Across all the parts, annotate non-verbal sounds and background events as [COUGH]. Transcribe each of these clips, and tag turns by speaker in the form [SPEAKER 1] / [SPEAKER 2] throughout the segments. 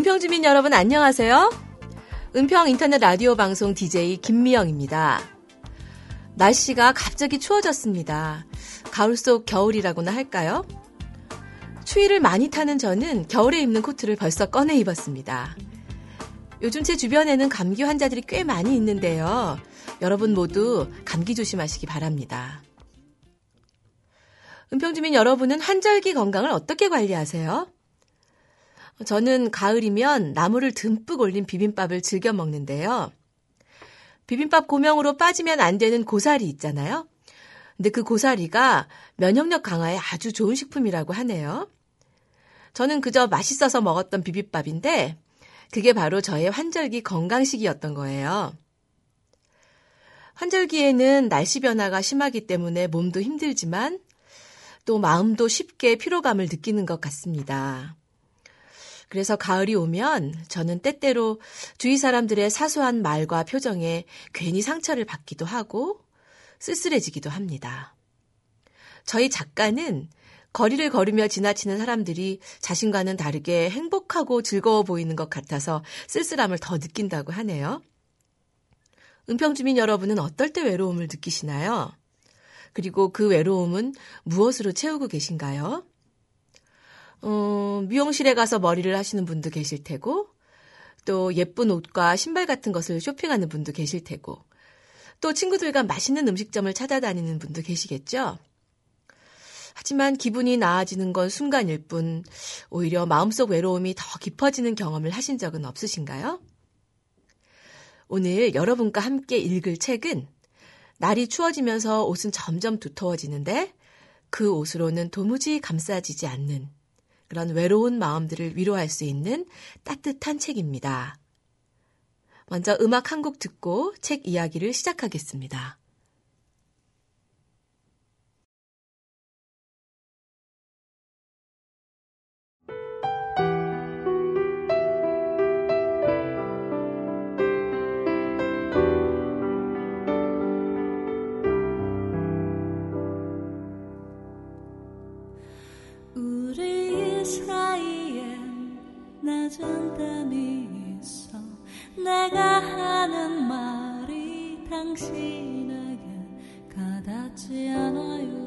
[SPEAKER 1] 은평 주민 여러분 안녕하세요. 은평 인터넷 라디오 방송 DJ 김미영입니다. 날씨가 갑자기 추워졌습니다. 가을 속 겨울이라고나 할까요? 추위를 많이 타는 저는 겨울에 입는 코트를 벌써 꺼내 입었습니다. 요즘 제 주변에는 감기 환자들이 꽤 많이 있는데요. 여러분 모두 감기 조심하시기 바랍니다. 은평주민 여러분은 환절기 건강을 어떻게 관리하세요? 저는 가을이면 나물을 듬뿍 올린 비빔밥을 즐겨 먹는데요. 비빔밥 고명으로 빠지면 안 되는 고사리 있잖아요. 근데 그 고사리가 면역력 강화에 아주 좋은 식품이라고 하네요. 저는 그저 맛있어서 먹었던 비빔밥인데 그게 바로 저의 환절기 건강식이었던 거예요. 환절기에는 날씨 변화가 심하기 때문에 몸도 힘들지만 또 마음도 쉽게 피로감을 느끼는 것 같습니다. 그래서 가을이 오면 저는 때때로 주위 사람들의 사소한 말과 표정에 괜히 상처를 받기도 하고 쓸쓸해지기도 합니다. 저희 작가는 거리를 걸으며 지나치는 사람들이 자신과는 다르게 행복하고 즐거워 보이는 것 같아서 쓸쓸함을 더 느낀다고 하네요. 은평주민 여러분은 어떨 때 외로움을 느끼시나요? 그리고 그 외로움은 무엇으로 채우고 계신가요? 어, 미용실에 가서 머리를 하시는 분도 계실 테고, 또 예쁜 옷과 신발 같은 것을 쇼핑하는 분도 계실 테고, 또 친구들과 맛있는 음식점을 찾아다니는 분도 계시겠죠? 하지만 기분이 나아지는 건 순간일 뿐, 오히려 마음속 외로움이 더 깊어지는 경험을 하신 적은 없으신가요? 오늘 여러분과 함께 읽을 책은 날이 추워지면서 옷은 점점 두터워지는데 그 옷으로는 도무지 감싸지지 않는 그런 외로운 마음들을 위로할 수 있는 따뜻한 책입니다. 먼저 음악 한 곡 듣고 책 이야기를 시작하겠습니다.
[SPEAKER 2] 낮은 땀이 있어. 내가 하는 말이 당신에게 가닿지 않아요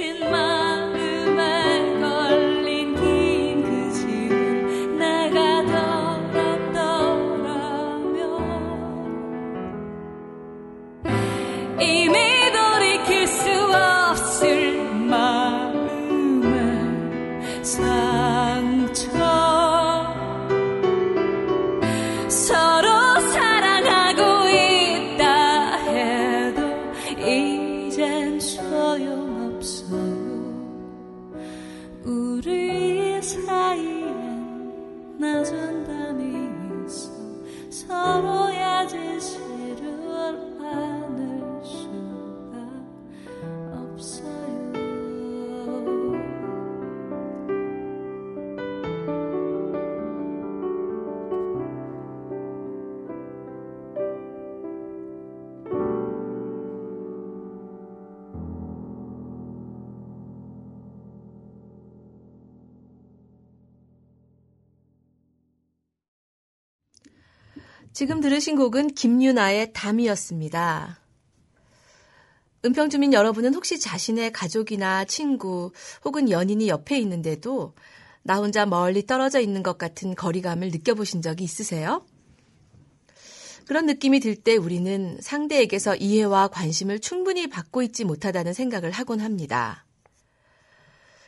[SPEAKER 2] 열었
[SPEAKER 1] 지금 들으신 곡은 김유나의 담이었습니다. 은평주민 여러분은 혹시 자신의 가족이나 친구 혹은 연인이 옆에 있는데도 나 혼자 멀리 떨어져 있는 것 같은 거리감을 느껴보신 적이 있으세요? 그런 느낌이 들 때 우리는 상대에게서 이해와 관심을 충분히 받고 있지 못하다는 생각을 하곤 합니다.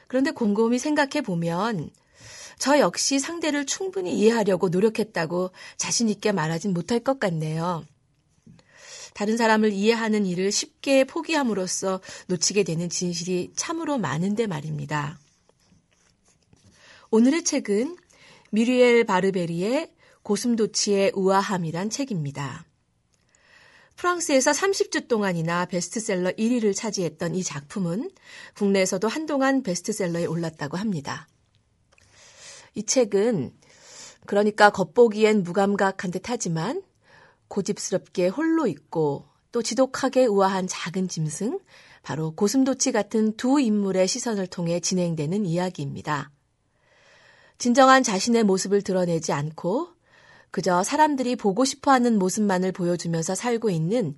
[SPEAKER 1] 그런데 곰곰이 생각해 보면 저 역시 상대를 충분히 이해하려고 노력했다고 자신있게 말하진 못할 것 같네요. 다른 사람을 이해하는 일을 쉽게 포기함으로써 놓치게 되는 진실이 참으로 많은데 말입니다. 오늘의 책은 미리엘 바르베리의 고슴도치의 우아함이란 책입니다. 프랑스에서 30주 동안이나 베스트셀러 1위를 차지했던 이 작품은 국내에서도 한동안 베스트셀러에 올랐다고 합니다. 이 책은 그러니까 겉보기엔 무감각한 듯 하지만 고집스럽게 홀로 있고 또 지독하게 우아한 작은 짐승, 바로 고슴도치 같은 두 인물의 시선을 통해 진행되는 이야기입니다. 진정한 자신의 모습을 드러내지 않고 그저 사람들이 보고 싶어 하는 모습만을 보여주면서 살고 있는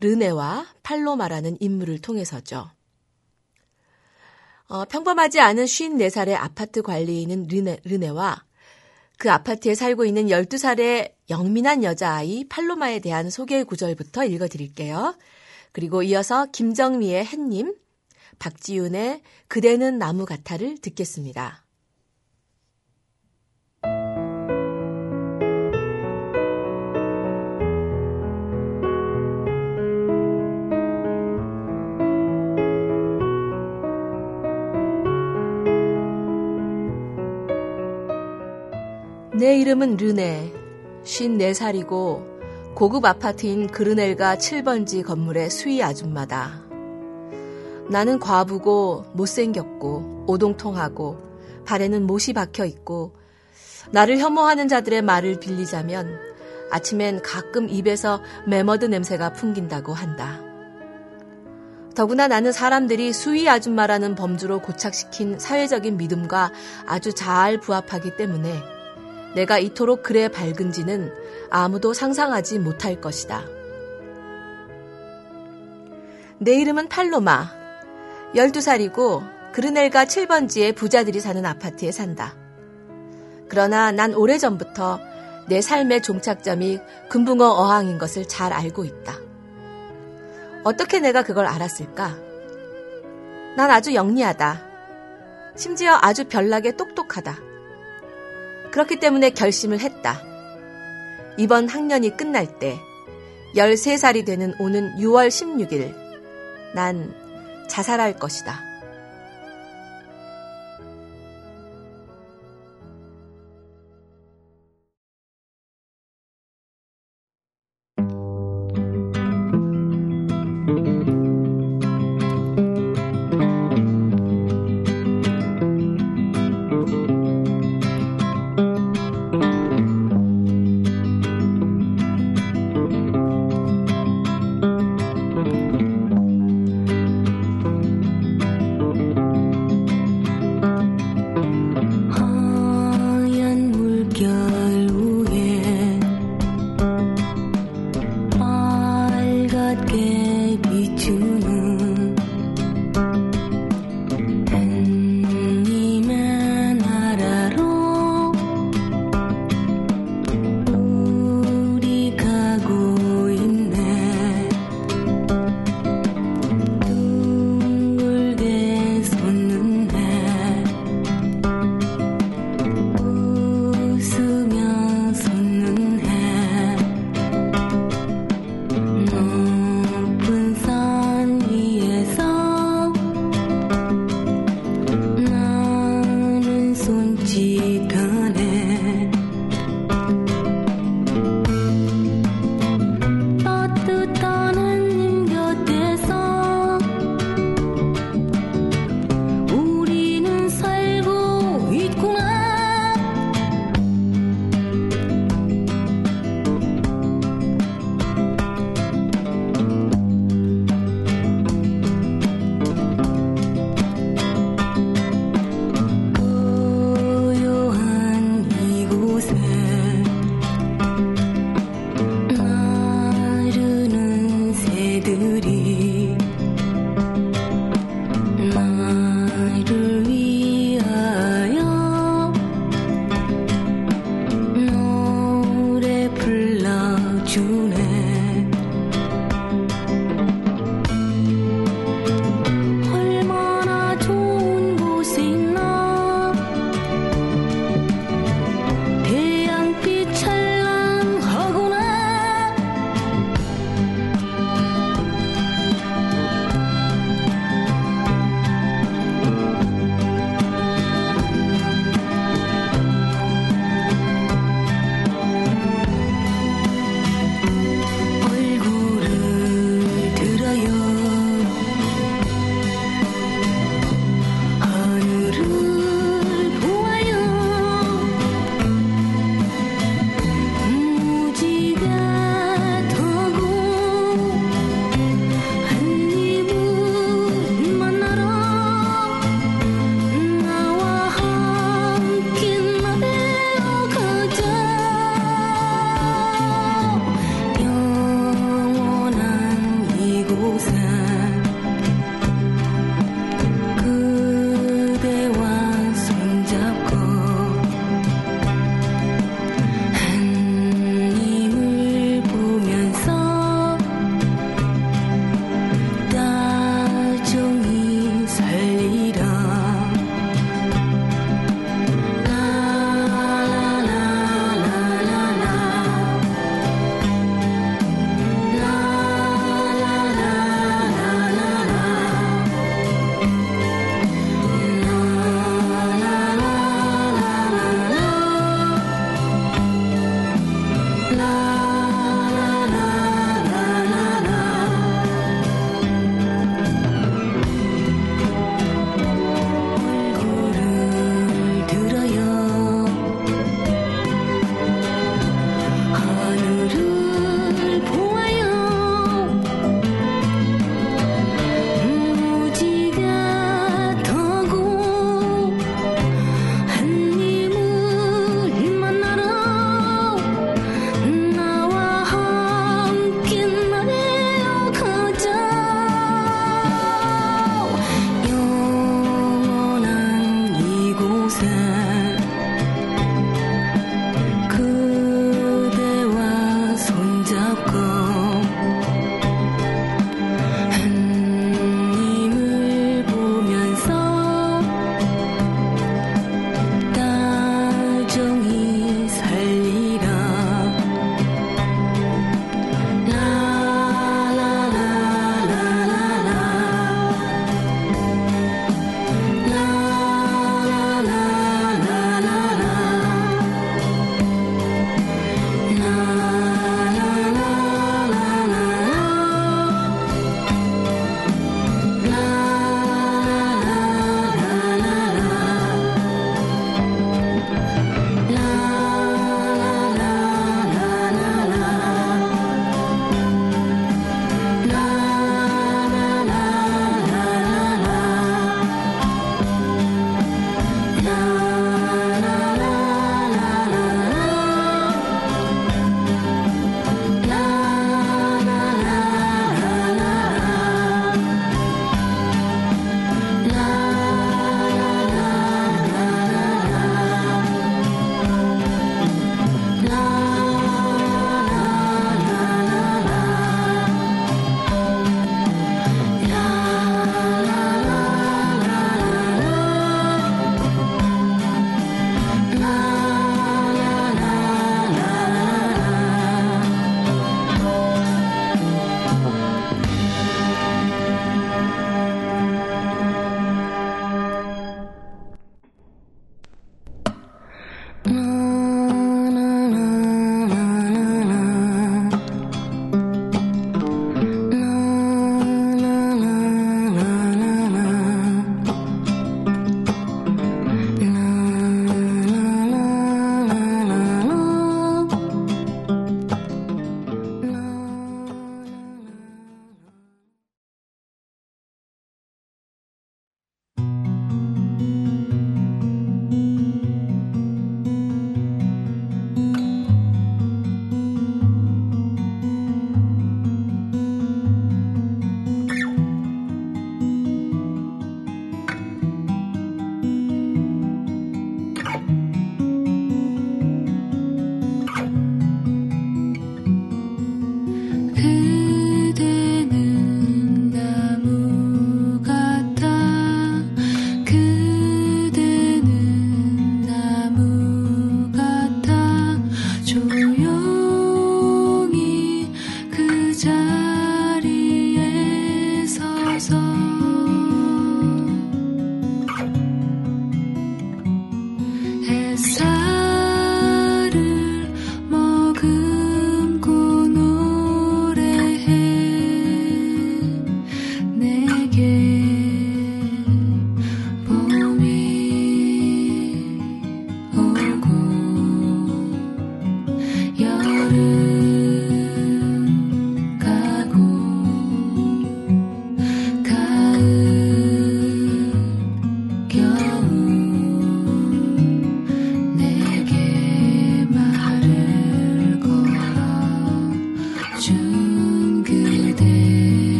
[SPEAKER 1] 르네와 팔로마라는 인물을 통해서죠. 어, 평범하지 않은 54살의 아파트 관리인은 르네, 르네 와 그 아파트에 살고 있는 12살의 영민한 여자아이 팔로마에 대한 소개 구절부터 읽어드릴게요. 그리고 이어서 김정미의 햇님, 박지윤의 그대는 나무 같아를 듣겠습니다. 내 이름은 르네. 54살이고 고급 아파트인 그르넬가 7번지 건물의 수위 아줌마다. 나는 과부고 못생겼고 오동통하고 발에는 못이 박혀 있고 나를 혐오하는 자들의 말을 빌리자면 아침엔 가끔 입에서 메머드 냄새가 풍긴다고 한다. 더구나 나는 사람들이 수위 아줌마라는 범주로 고착시킨 사회적인 믿음과 아주 잘 부합하기 때문에 내가 이토록 그래 밝은지는 아무도 상상하지 못할 것이다. 내 이름은 팔로마. 12살이고 그르넬가 7번지에 부자들이 사는 아파트에 산다. 그러나 난 오래전부터 내 삶의 종착점이 금붕어 어항인 것을 잘 알고 있다. 어떻게 내가 그걸 알았을까? 난 아주 영리하다. 심지어 아주 별나게 똑똑하다. 그렇기 때문에 결심을 했다. 이번 학년이 끝날 때 13살이 되는 오는 6월 16일 난 자살할 것이다.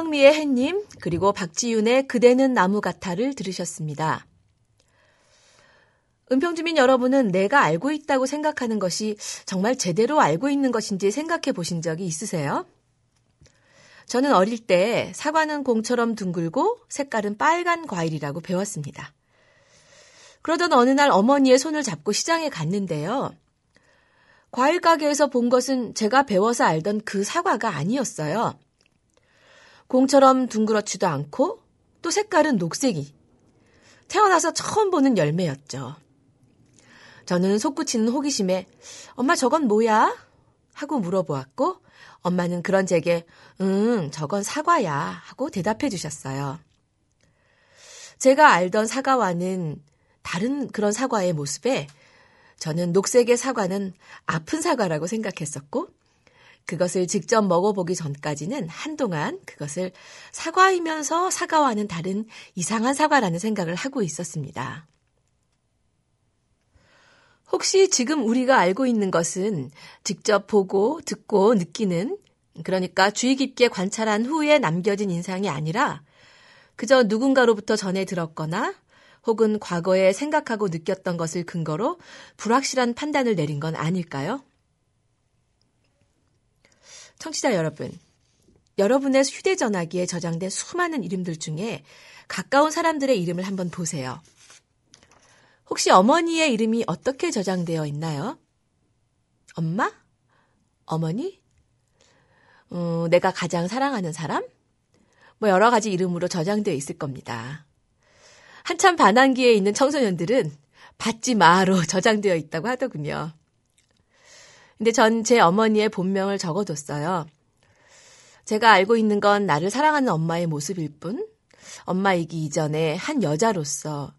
[SPEAKER 1] 김정미의 햇님, 그리고 박지윤의 그대는 나무 같아를 들으셨습니다. 은평주민 여러분은 내가 알고 있다고 생각하는 것이 정말 제대로 알고 있는 것인지 생각해 보신 적이 있으세요? 저는 어릴 때 사과는 공처럼 둥글고 색깔은 빨간 과일이라고 배웠습니다. 그러던 어느 날 어머니의 손을 잡고 시장에 갔는데요. 과일 가게에서 본 것은 제가 배워서 알던 그 사과가 아니었어요. 공처럼 둥그렇지도 않고 또 색깔은 녹색이. 태어나서 처음 보는 열매였죠. 저는 솟구치는 호기심에 엄마 저건 뭐야? 하고 물어보았고 엄마는 그런 제게 응 저건 사과야 하고 대답해 주셨어요. 제가 알던 사과와는 다른 그런 사과의 모습에 저는 녹색의 사과는 아픈 사과라고 생각했었고 그것을 직접 먹어보기 전까지는 한동안 그것을 사과이면서 사과와는 다른 이상한 사과라는 생각을 하고 있었습니다. 혹시 지금 우리가 알고 있는 것은 직접 보고 듣고 느끼는 그러니까 주의 깊게 관찰한 후에 남겨진 인상이 아니라 그저 누군가로부터 전해 들었거나 혹은 과거에 생각하고 느꼈던 것을 근거로 불확실한 판단을 내린 건 아닐까요? 청취자 여러분, 여러분의 휴대전화기에 저장된 수많은 이름들 중에 가까운 사람들의 이름을 한번 보세요. 혹시 어머니의 이름이 어떻게 저장되어 있나요? 엄마? 어머니? 어, 내가 가장 사랑하는 사람? 뭐 여러 가지 이름으로 저장되어 있을 겁니다. 한참 반항기에 있는 청소년들은 받지 마로 [LAUGHS] 저장되어 있다고 하더군요. 근데 전 제 어머니의 본명을 적어뒀어요. 제가 알고 있는 건 나를 사랑하는 엄마의 모습일 뿐, 엄마이기 이전에 한 여자로서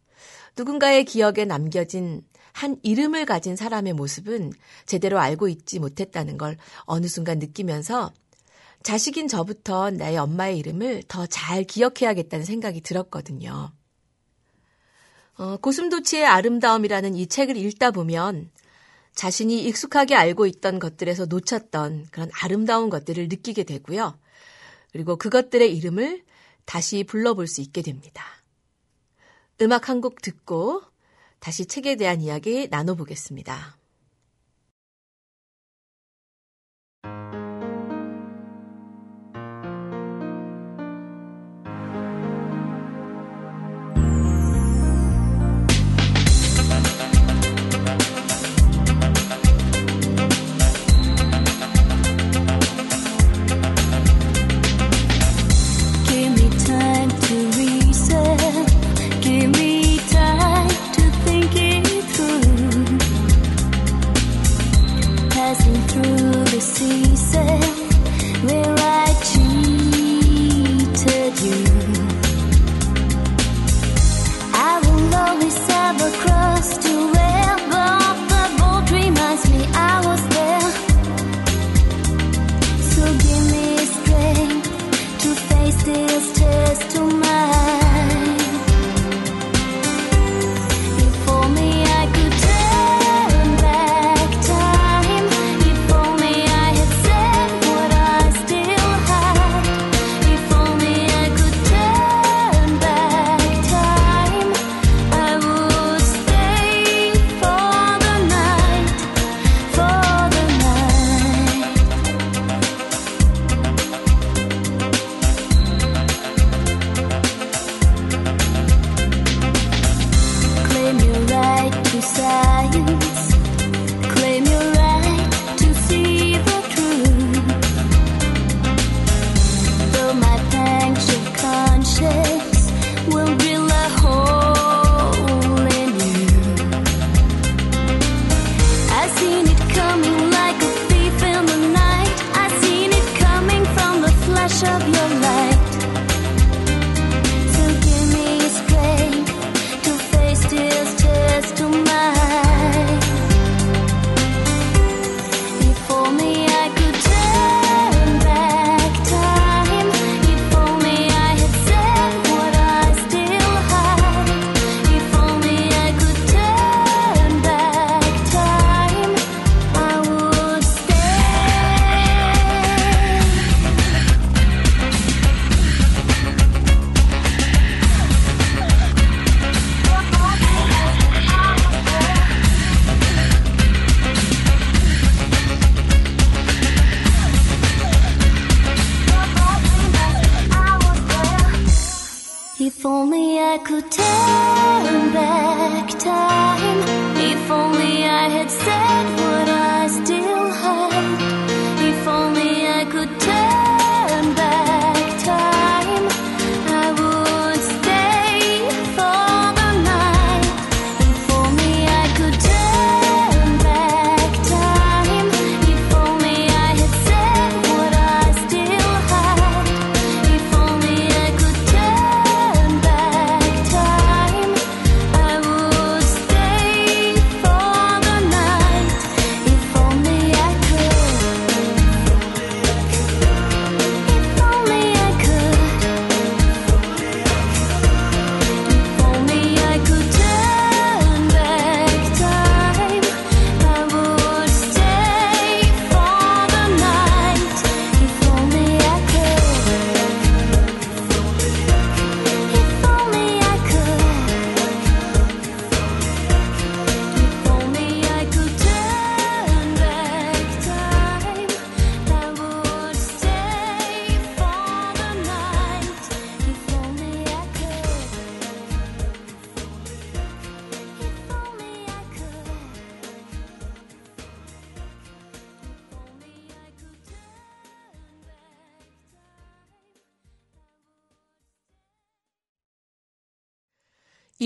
[SPEAKER 1] 누군가의 기억에 남겨진 한 이름을 가진 사람의 모습은 제대로 알고 있지 못했다는 걸 어느 순간 느끼면서 자식인 저부터 나의 엄마의 이름을 더 잘 기억해야겠다는 생각이 들었거든요. 어, 고슴도치의 아름다움이라는 이 책을 읽다 보면 자신이 익숙하게 알고 있던 것들에서 놓쳤던 그런 아름다운 것들을 느끼게 되고요. 그리고 그것들의 이름을 다시 불러볼 수 있게 됩니다. 음악 한 곡 듣고 다시 책에 대한 이야기 나눠보겠습니다.
[SPEAKER 3] precises.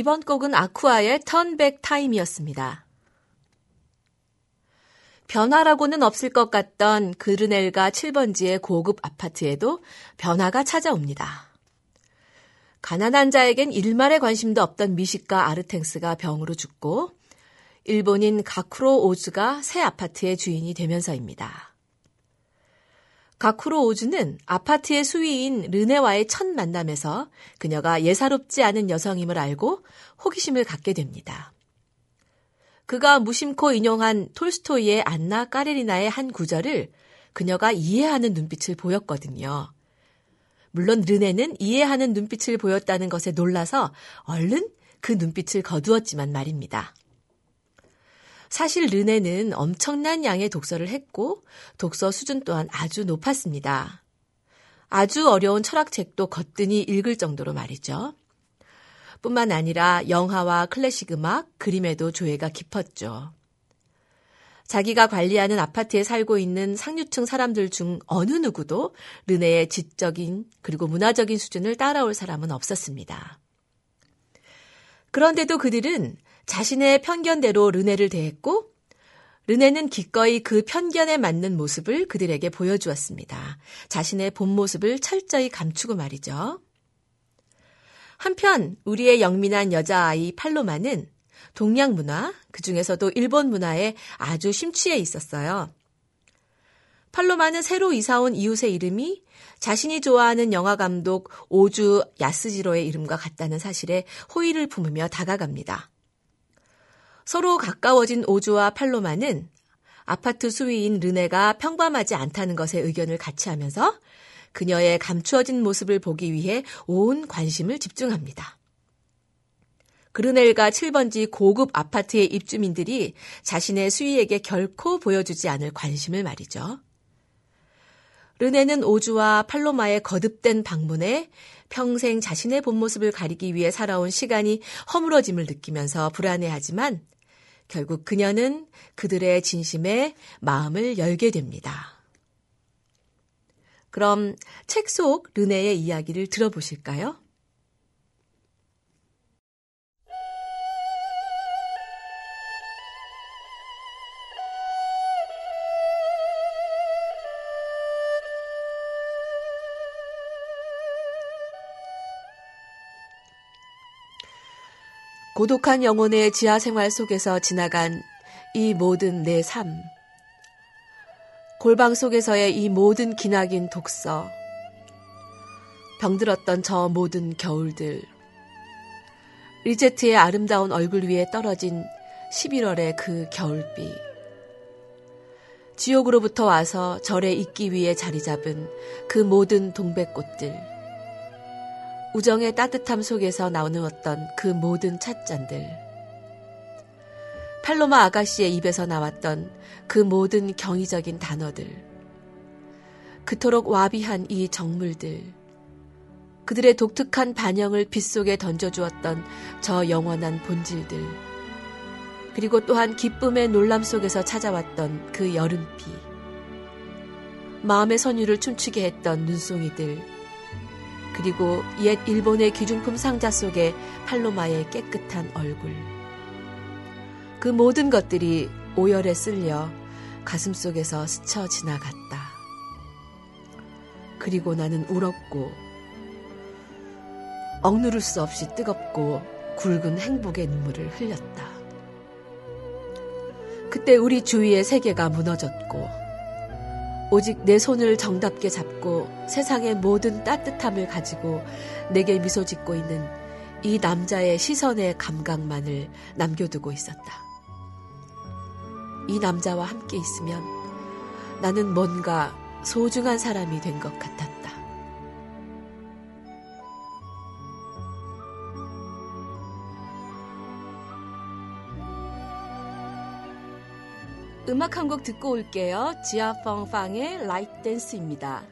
[SPEAKER 1] 이번 곡은 아쿠아의 턴백 타임이었습니다. 변화라고는 없을 것 같던 그르넬과 7번지의 고급 아파트에도 변화가 찾아옵니다. 가난한 자에겐 일말의 관심도 없던 미식가 아르탱스가 병으로 죽고 일본인 가쿠로 오즈가 새 아파트의 주인이 되면서입니다. 가쿠로 오즈는 아파트의 수위인 르네와의 첫 만남에서 그녀가 예사롭지 않은 여성임을 알고 호기심을 갖게 됩니다. 그가 무심코 인용한 톨스토이의 안나 까레리나의 한 구절을 그녀가 이해하는 눈빛을 보였거든요. 물론 르네는 이해하는 눈빛을 보였다는 것에 놀라서 얼른 그 눈빛을 거두었지만 말입니다. 사실 르네는 엄청난 양의 독서를 했고 독서 수준 또한 아주 높았습니다. 아주 어려운 철학책도 거뜬히 읽을 정도로 말이죠. 뿐만 아니라 영화와 클래식 음악, 그림에도 조예가 깊었죠. 자기가 관리하는 아파트에 살고 있는 상류층 사람들 중 어느 누구도 르네의 지적인 그리고 문화적인 수준을 따라올 사람은 없었습니다. 그런데도 그들은 자신의 편견대로 르네를 대했고 르네는 기꺼이 그 편견에 맞는 모습을 그들에게 보여주었습니다. 자신의 본 모습을 철저히 감추고 말이죠. 한편 우리의 영민한 여자아이 팔로마는 동양 문화, 그 중에서도 일본 문화에 아주 심취해 있었어요. 팔로마는 새로 이사온 이웃의 이름이 자신이 좋아하는 영화 감독 오주 야스지로의 이름과 같다는 사실에 호의를 품으며 다가갑니다. 서로 가까워진 오주와 팔로마는 아파트 수위인 르네가 평범하지 않다는 것에 의견을 같이 하면서 그녀의 감추어진 모습을 보기 위해 온 관심을 집중합니다. 그르넬과 7번지 고급 아파트의 입주민들이 자신의 수위에게 결코 보여주지 않을 관심을 말이죠. 르네는 오주와 팔로마의 거듭된 방문에 평생 자신의 본 모습을 가리기 위해 살아온 시간이 허물어짐을 느끼면서 불안해하지만 결국 그녀는 그들의 진심에 마음을 열게 됩니다. 그럼 책 속 르네의 이야기를 들어보실까요? 고독한 영혼의 지하 생활 속에서 지나간 이 모든 내 삶. 골방 속에서의 이 모든 기나긴 독서. 병들었던 저 모든 겨울들. 리제트의 아름다운 얼굴 위에 떨어진 11월의 그 겨울비. 지옥으로부터 와서 절에 있기 위해 자리 잡은 그 모든 동백꽃들. 우정의 따뜻함 속에서 나누었던 그 모든 찻잔들. 팔로마 아가씨의 입에서 나왔던 그 모든 경이적인 단어들. 그토록 와비한 이 정물들. 그들의 독특한 반영을 빗속에 던져주었던 저 영원한 본질들. 그리고 또한 기쁨의 놀람 속에서 찾아왔던 그 여름비. 마음의 선율을 춤추게 했던 눈송이들. 그리고 옛 일본의 귀중품 상자 속에 팔로마의 깨끗한 얼굴. 그 모든 것들이 오열에 쓸려 가슴 속에서 스쳐 지나갔다. 그리고 나는 울었고, 억누를 수 없이 뜨겁고 굵은 행복의 눈물을 흘렸다. 그때 우리 주위의 세계가 무너졌고, 오직 내 손을 정답게 잡고 세상의 모든 따뜻함을 가지고 내게 미소 짓고 있는 이 남자의 시선의 감각만을 남겨두고 있었다. 이 남자와 함께 있으면 나는 뭔가 소중한 사람이 된 것 같았다. 음악 한 곡 듣고 올게요. 지아펑팡의 라이트 댄스입니다.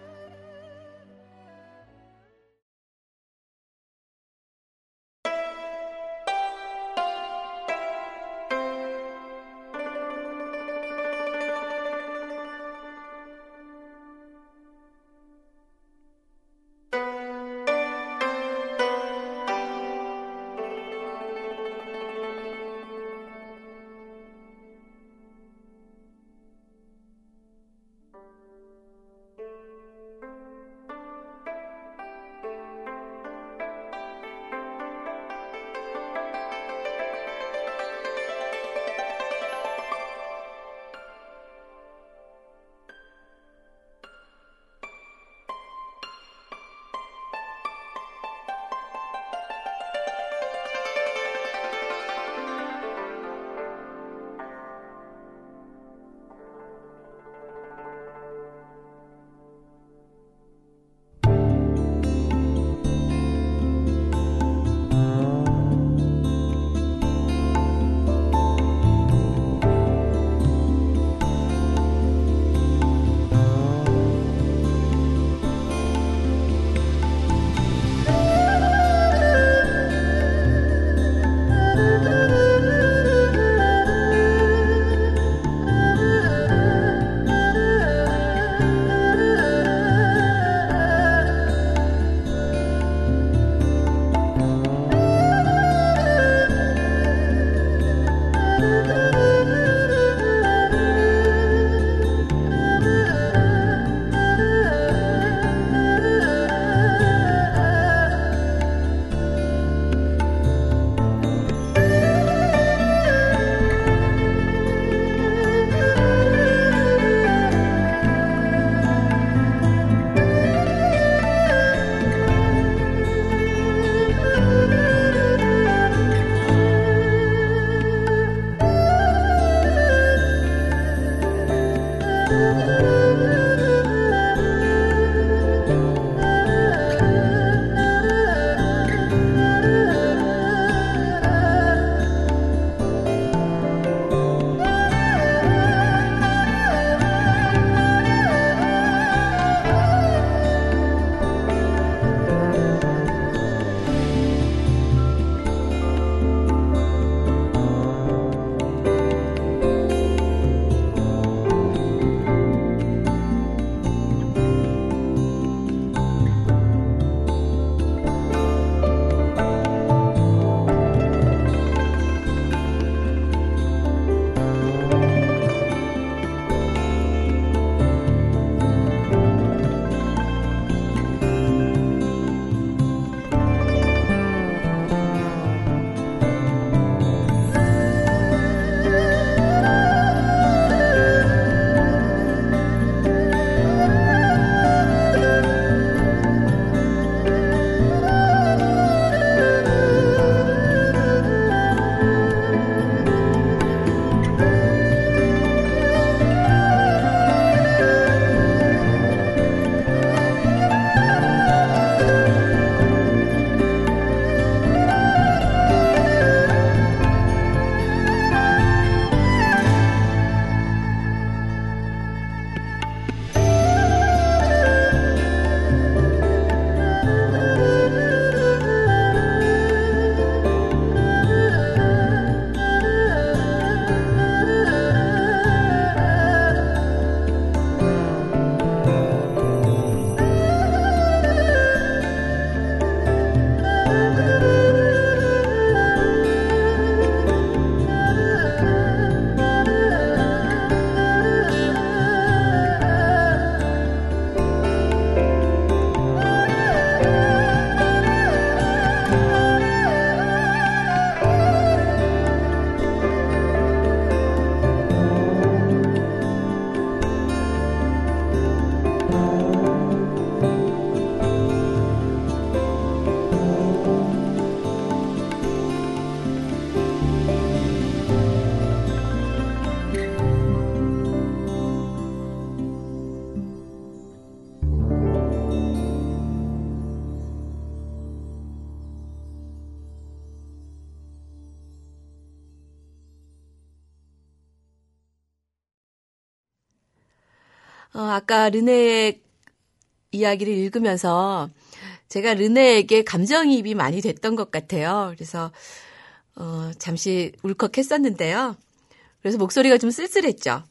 [SPEAKER 1] 어, 아까 르네의 이야기를 읽으면서 제가 르네에게 감정이입이 많이 됐던 것 같아요. 그래서 어, 잠시 울컥했었는데요. 그래서 목소리가 좀 쓸쓸했죠.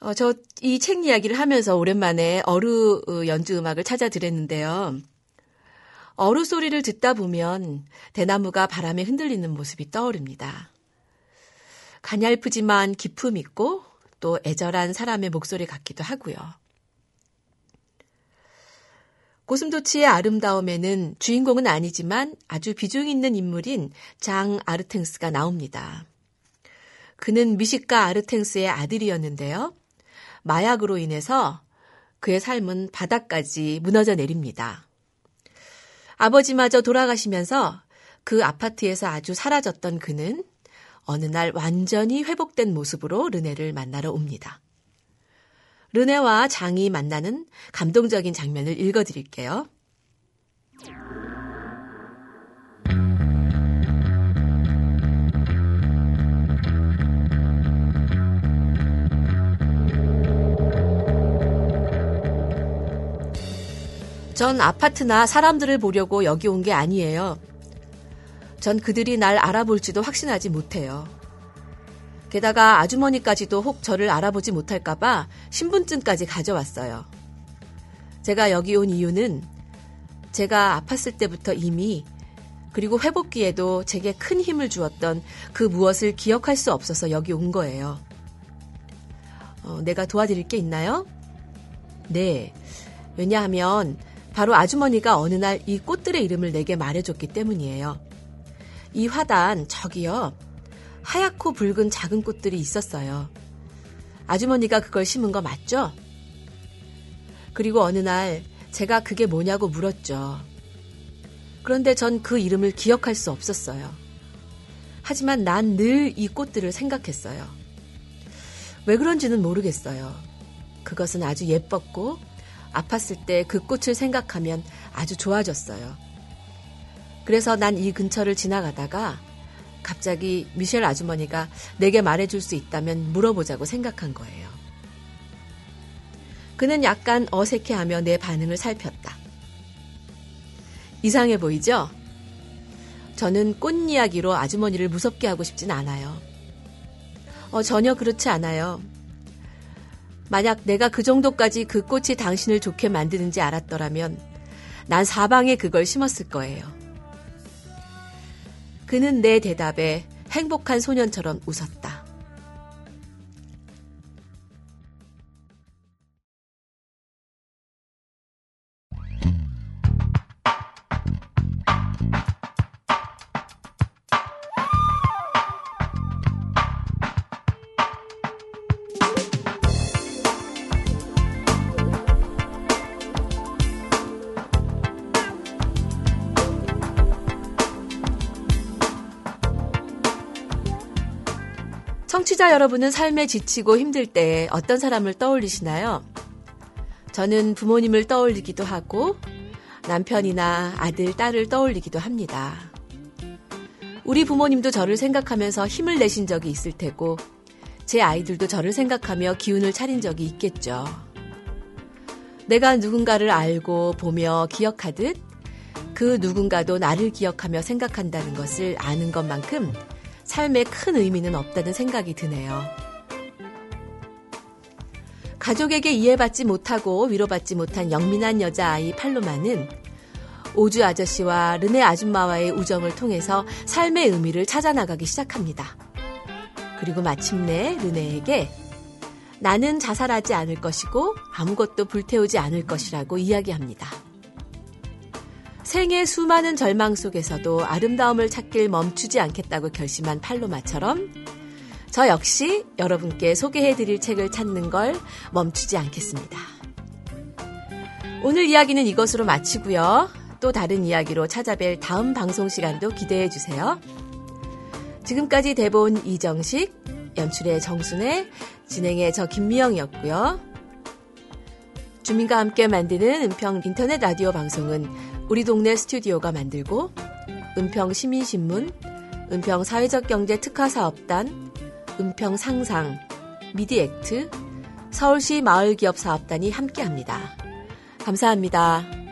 [SPEAKER 1] 어, 저 이 책 이야기를 하면서 오랜만에 어루 어, 연주 음악을 찾아 들었는데요. 어루 소리를 듣다 보면 대나무가 바람에 흔들리는 모습이 떠오릅니다. 가냘프지만 기품 있고 또 애절한 사람의 목소리 같기도 하고요. 고슴도치의 아름다움에는 주인공은 아니지만 아주 비중 있는 인물인 장 아르탱스가 나옵니다. 그는 미식가 아르탱스의 아들이었는데요. 마약으로 인해서 그의 삶은 바닥까지 무너져 내립니다. 아버지마저 돌아가시면서 그 아파트에서 아주 사라졌던 그는 어느 날 완전히 회복된 모습으로 르네를 만나러 옵니다. 르네와 장이 만나는 감동적인 장면을 읽어드릴게요. 전 아파트나 사람들을 보려고 여기 온 게 아니에요. 전 그들이 날 알아볼지도 확신하지 못해요. 게다가 아주머니까지도 혹 저를 알아보지 못할까봐 신분증까지 가져왔어요. 제가 여기 온 이유는 제가 아팠을 때부터 이미 그리고 회복기에도 제게 큰 힘을 주었던 그 무엇을 기억할 수 없어서 여기 온 거예요. 어, 내가 도와드릴 게 있나요? 네. 왜냐하면 바로 아주머니가 어느 날 이 꽃들의 이름을 내게 말해줬기 때문이에요. 이 화단 저기요. 하얗고 붉은 작은 꽃들이 있었어요. 아주머니가 그걸 심은 거 맞죠? 그리고 어느 날 제가 그게 뭐냐고 물었죠. 그런데 전 그 이름을 기억할 수 없었어요. 하지만 난 늘 이 꽃들을 생각했어요. 왜 그런지는 모르겠어요. 그것은 아주 예뻤고 아팠을 때 그 꽃을 생각하면 아주 좋아졌어요. 그래서 난 이 근처를 지나가다가 갑자기 미셸 아주머니가 내게 말해줄 수 있다면 물어보자고 생각한 거예요. 그는 약간 어색해하며 내 반응을 살폈다. 이상해 보이죠? 저는 꽃 이야기로 아주머니를 무섭게 하고 싶진 않아요. 어, 전혀 그렇지 않아요. 만약 내가 그 정도까지 그 꽃이 당신을 좋게 만드는지 알았더라면 난 사방에 그걸 심었을 거예요. 그는 내 대답에 행복한 소년처럼 웃었다. 청취자 여러분은 삶에 지치고 힘들 때 어떤 사람을 떠올리시나요? 저는 부모님을 떠올리기도 하고 남편이나 아들, 딸을 떠올리기도 합니다. 우리 부모님도 저를 생각하면서 힘을 내신 적이 있을 테고 제 아이들도 저를 생각하며 기운을 차린 적이 있겠죠. 내가 누군가를 알고 보며 기억하듯 그 누군가도 나를 기억하며 생각한다는 것을 아는 것만큼 삶에 큰 의미는 없다는 생각이 드네요. 가족에게 이해받지 못하고 위로받지 못한 영민한 여자아이 팔로마는 오주 아저씨와 르네 아줌마와의 우정을 통해서 삶의 의미를 찾아나가기 시작합니다. 그리고 마침내 르네에게 나는 자살하지 않을 것이고 아무것도 불태우지 않을 것이라고 이야기합니다. 생의 수많은 절망 속에서도 아름다움을 찾길 멈추지 않겠다고 결심한 팔로마처럼 저 역시 여러분께 소개해드릴 책을 찾는 걸 멈추지 않겠습니다. 오늘 이야기는 이것으로 마치고요. 또 다른 이야기로 찾아뵐 다음 방송 시간도 기대해 주세요. 지금까지 대본 이정식, 연출의 정순애, 진행의 저 김미영이었고요. 주민과 함께 만드는 은평 인터넷 라디오 방송은 우리 동네 스튜디오가 만들고 은평 시민신문, 은평 사회적 경제 특화 사업단, 은평 상상, 미디액트, 서울시 마을기업 사업단이 함께합니다. 감사합니다.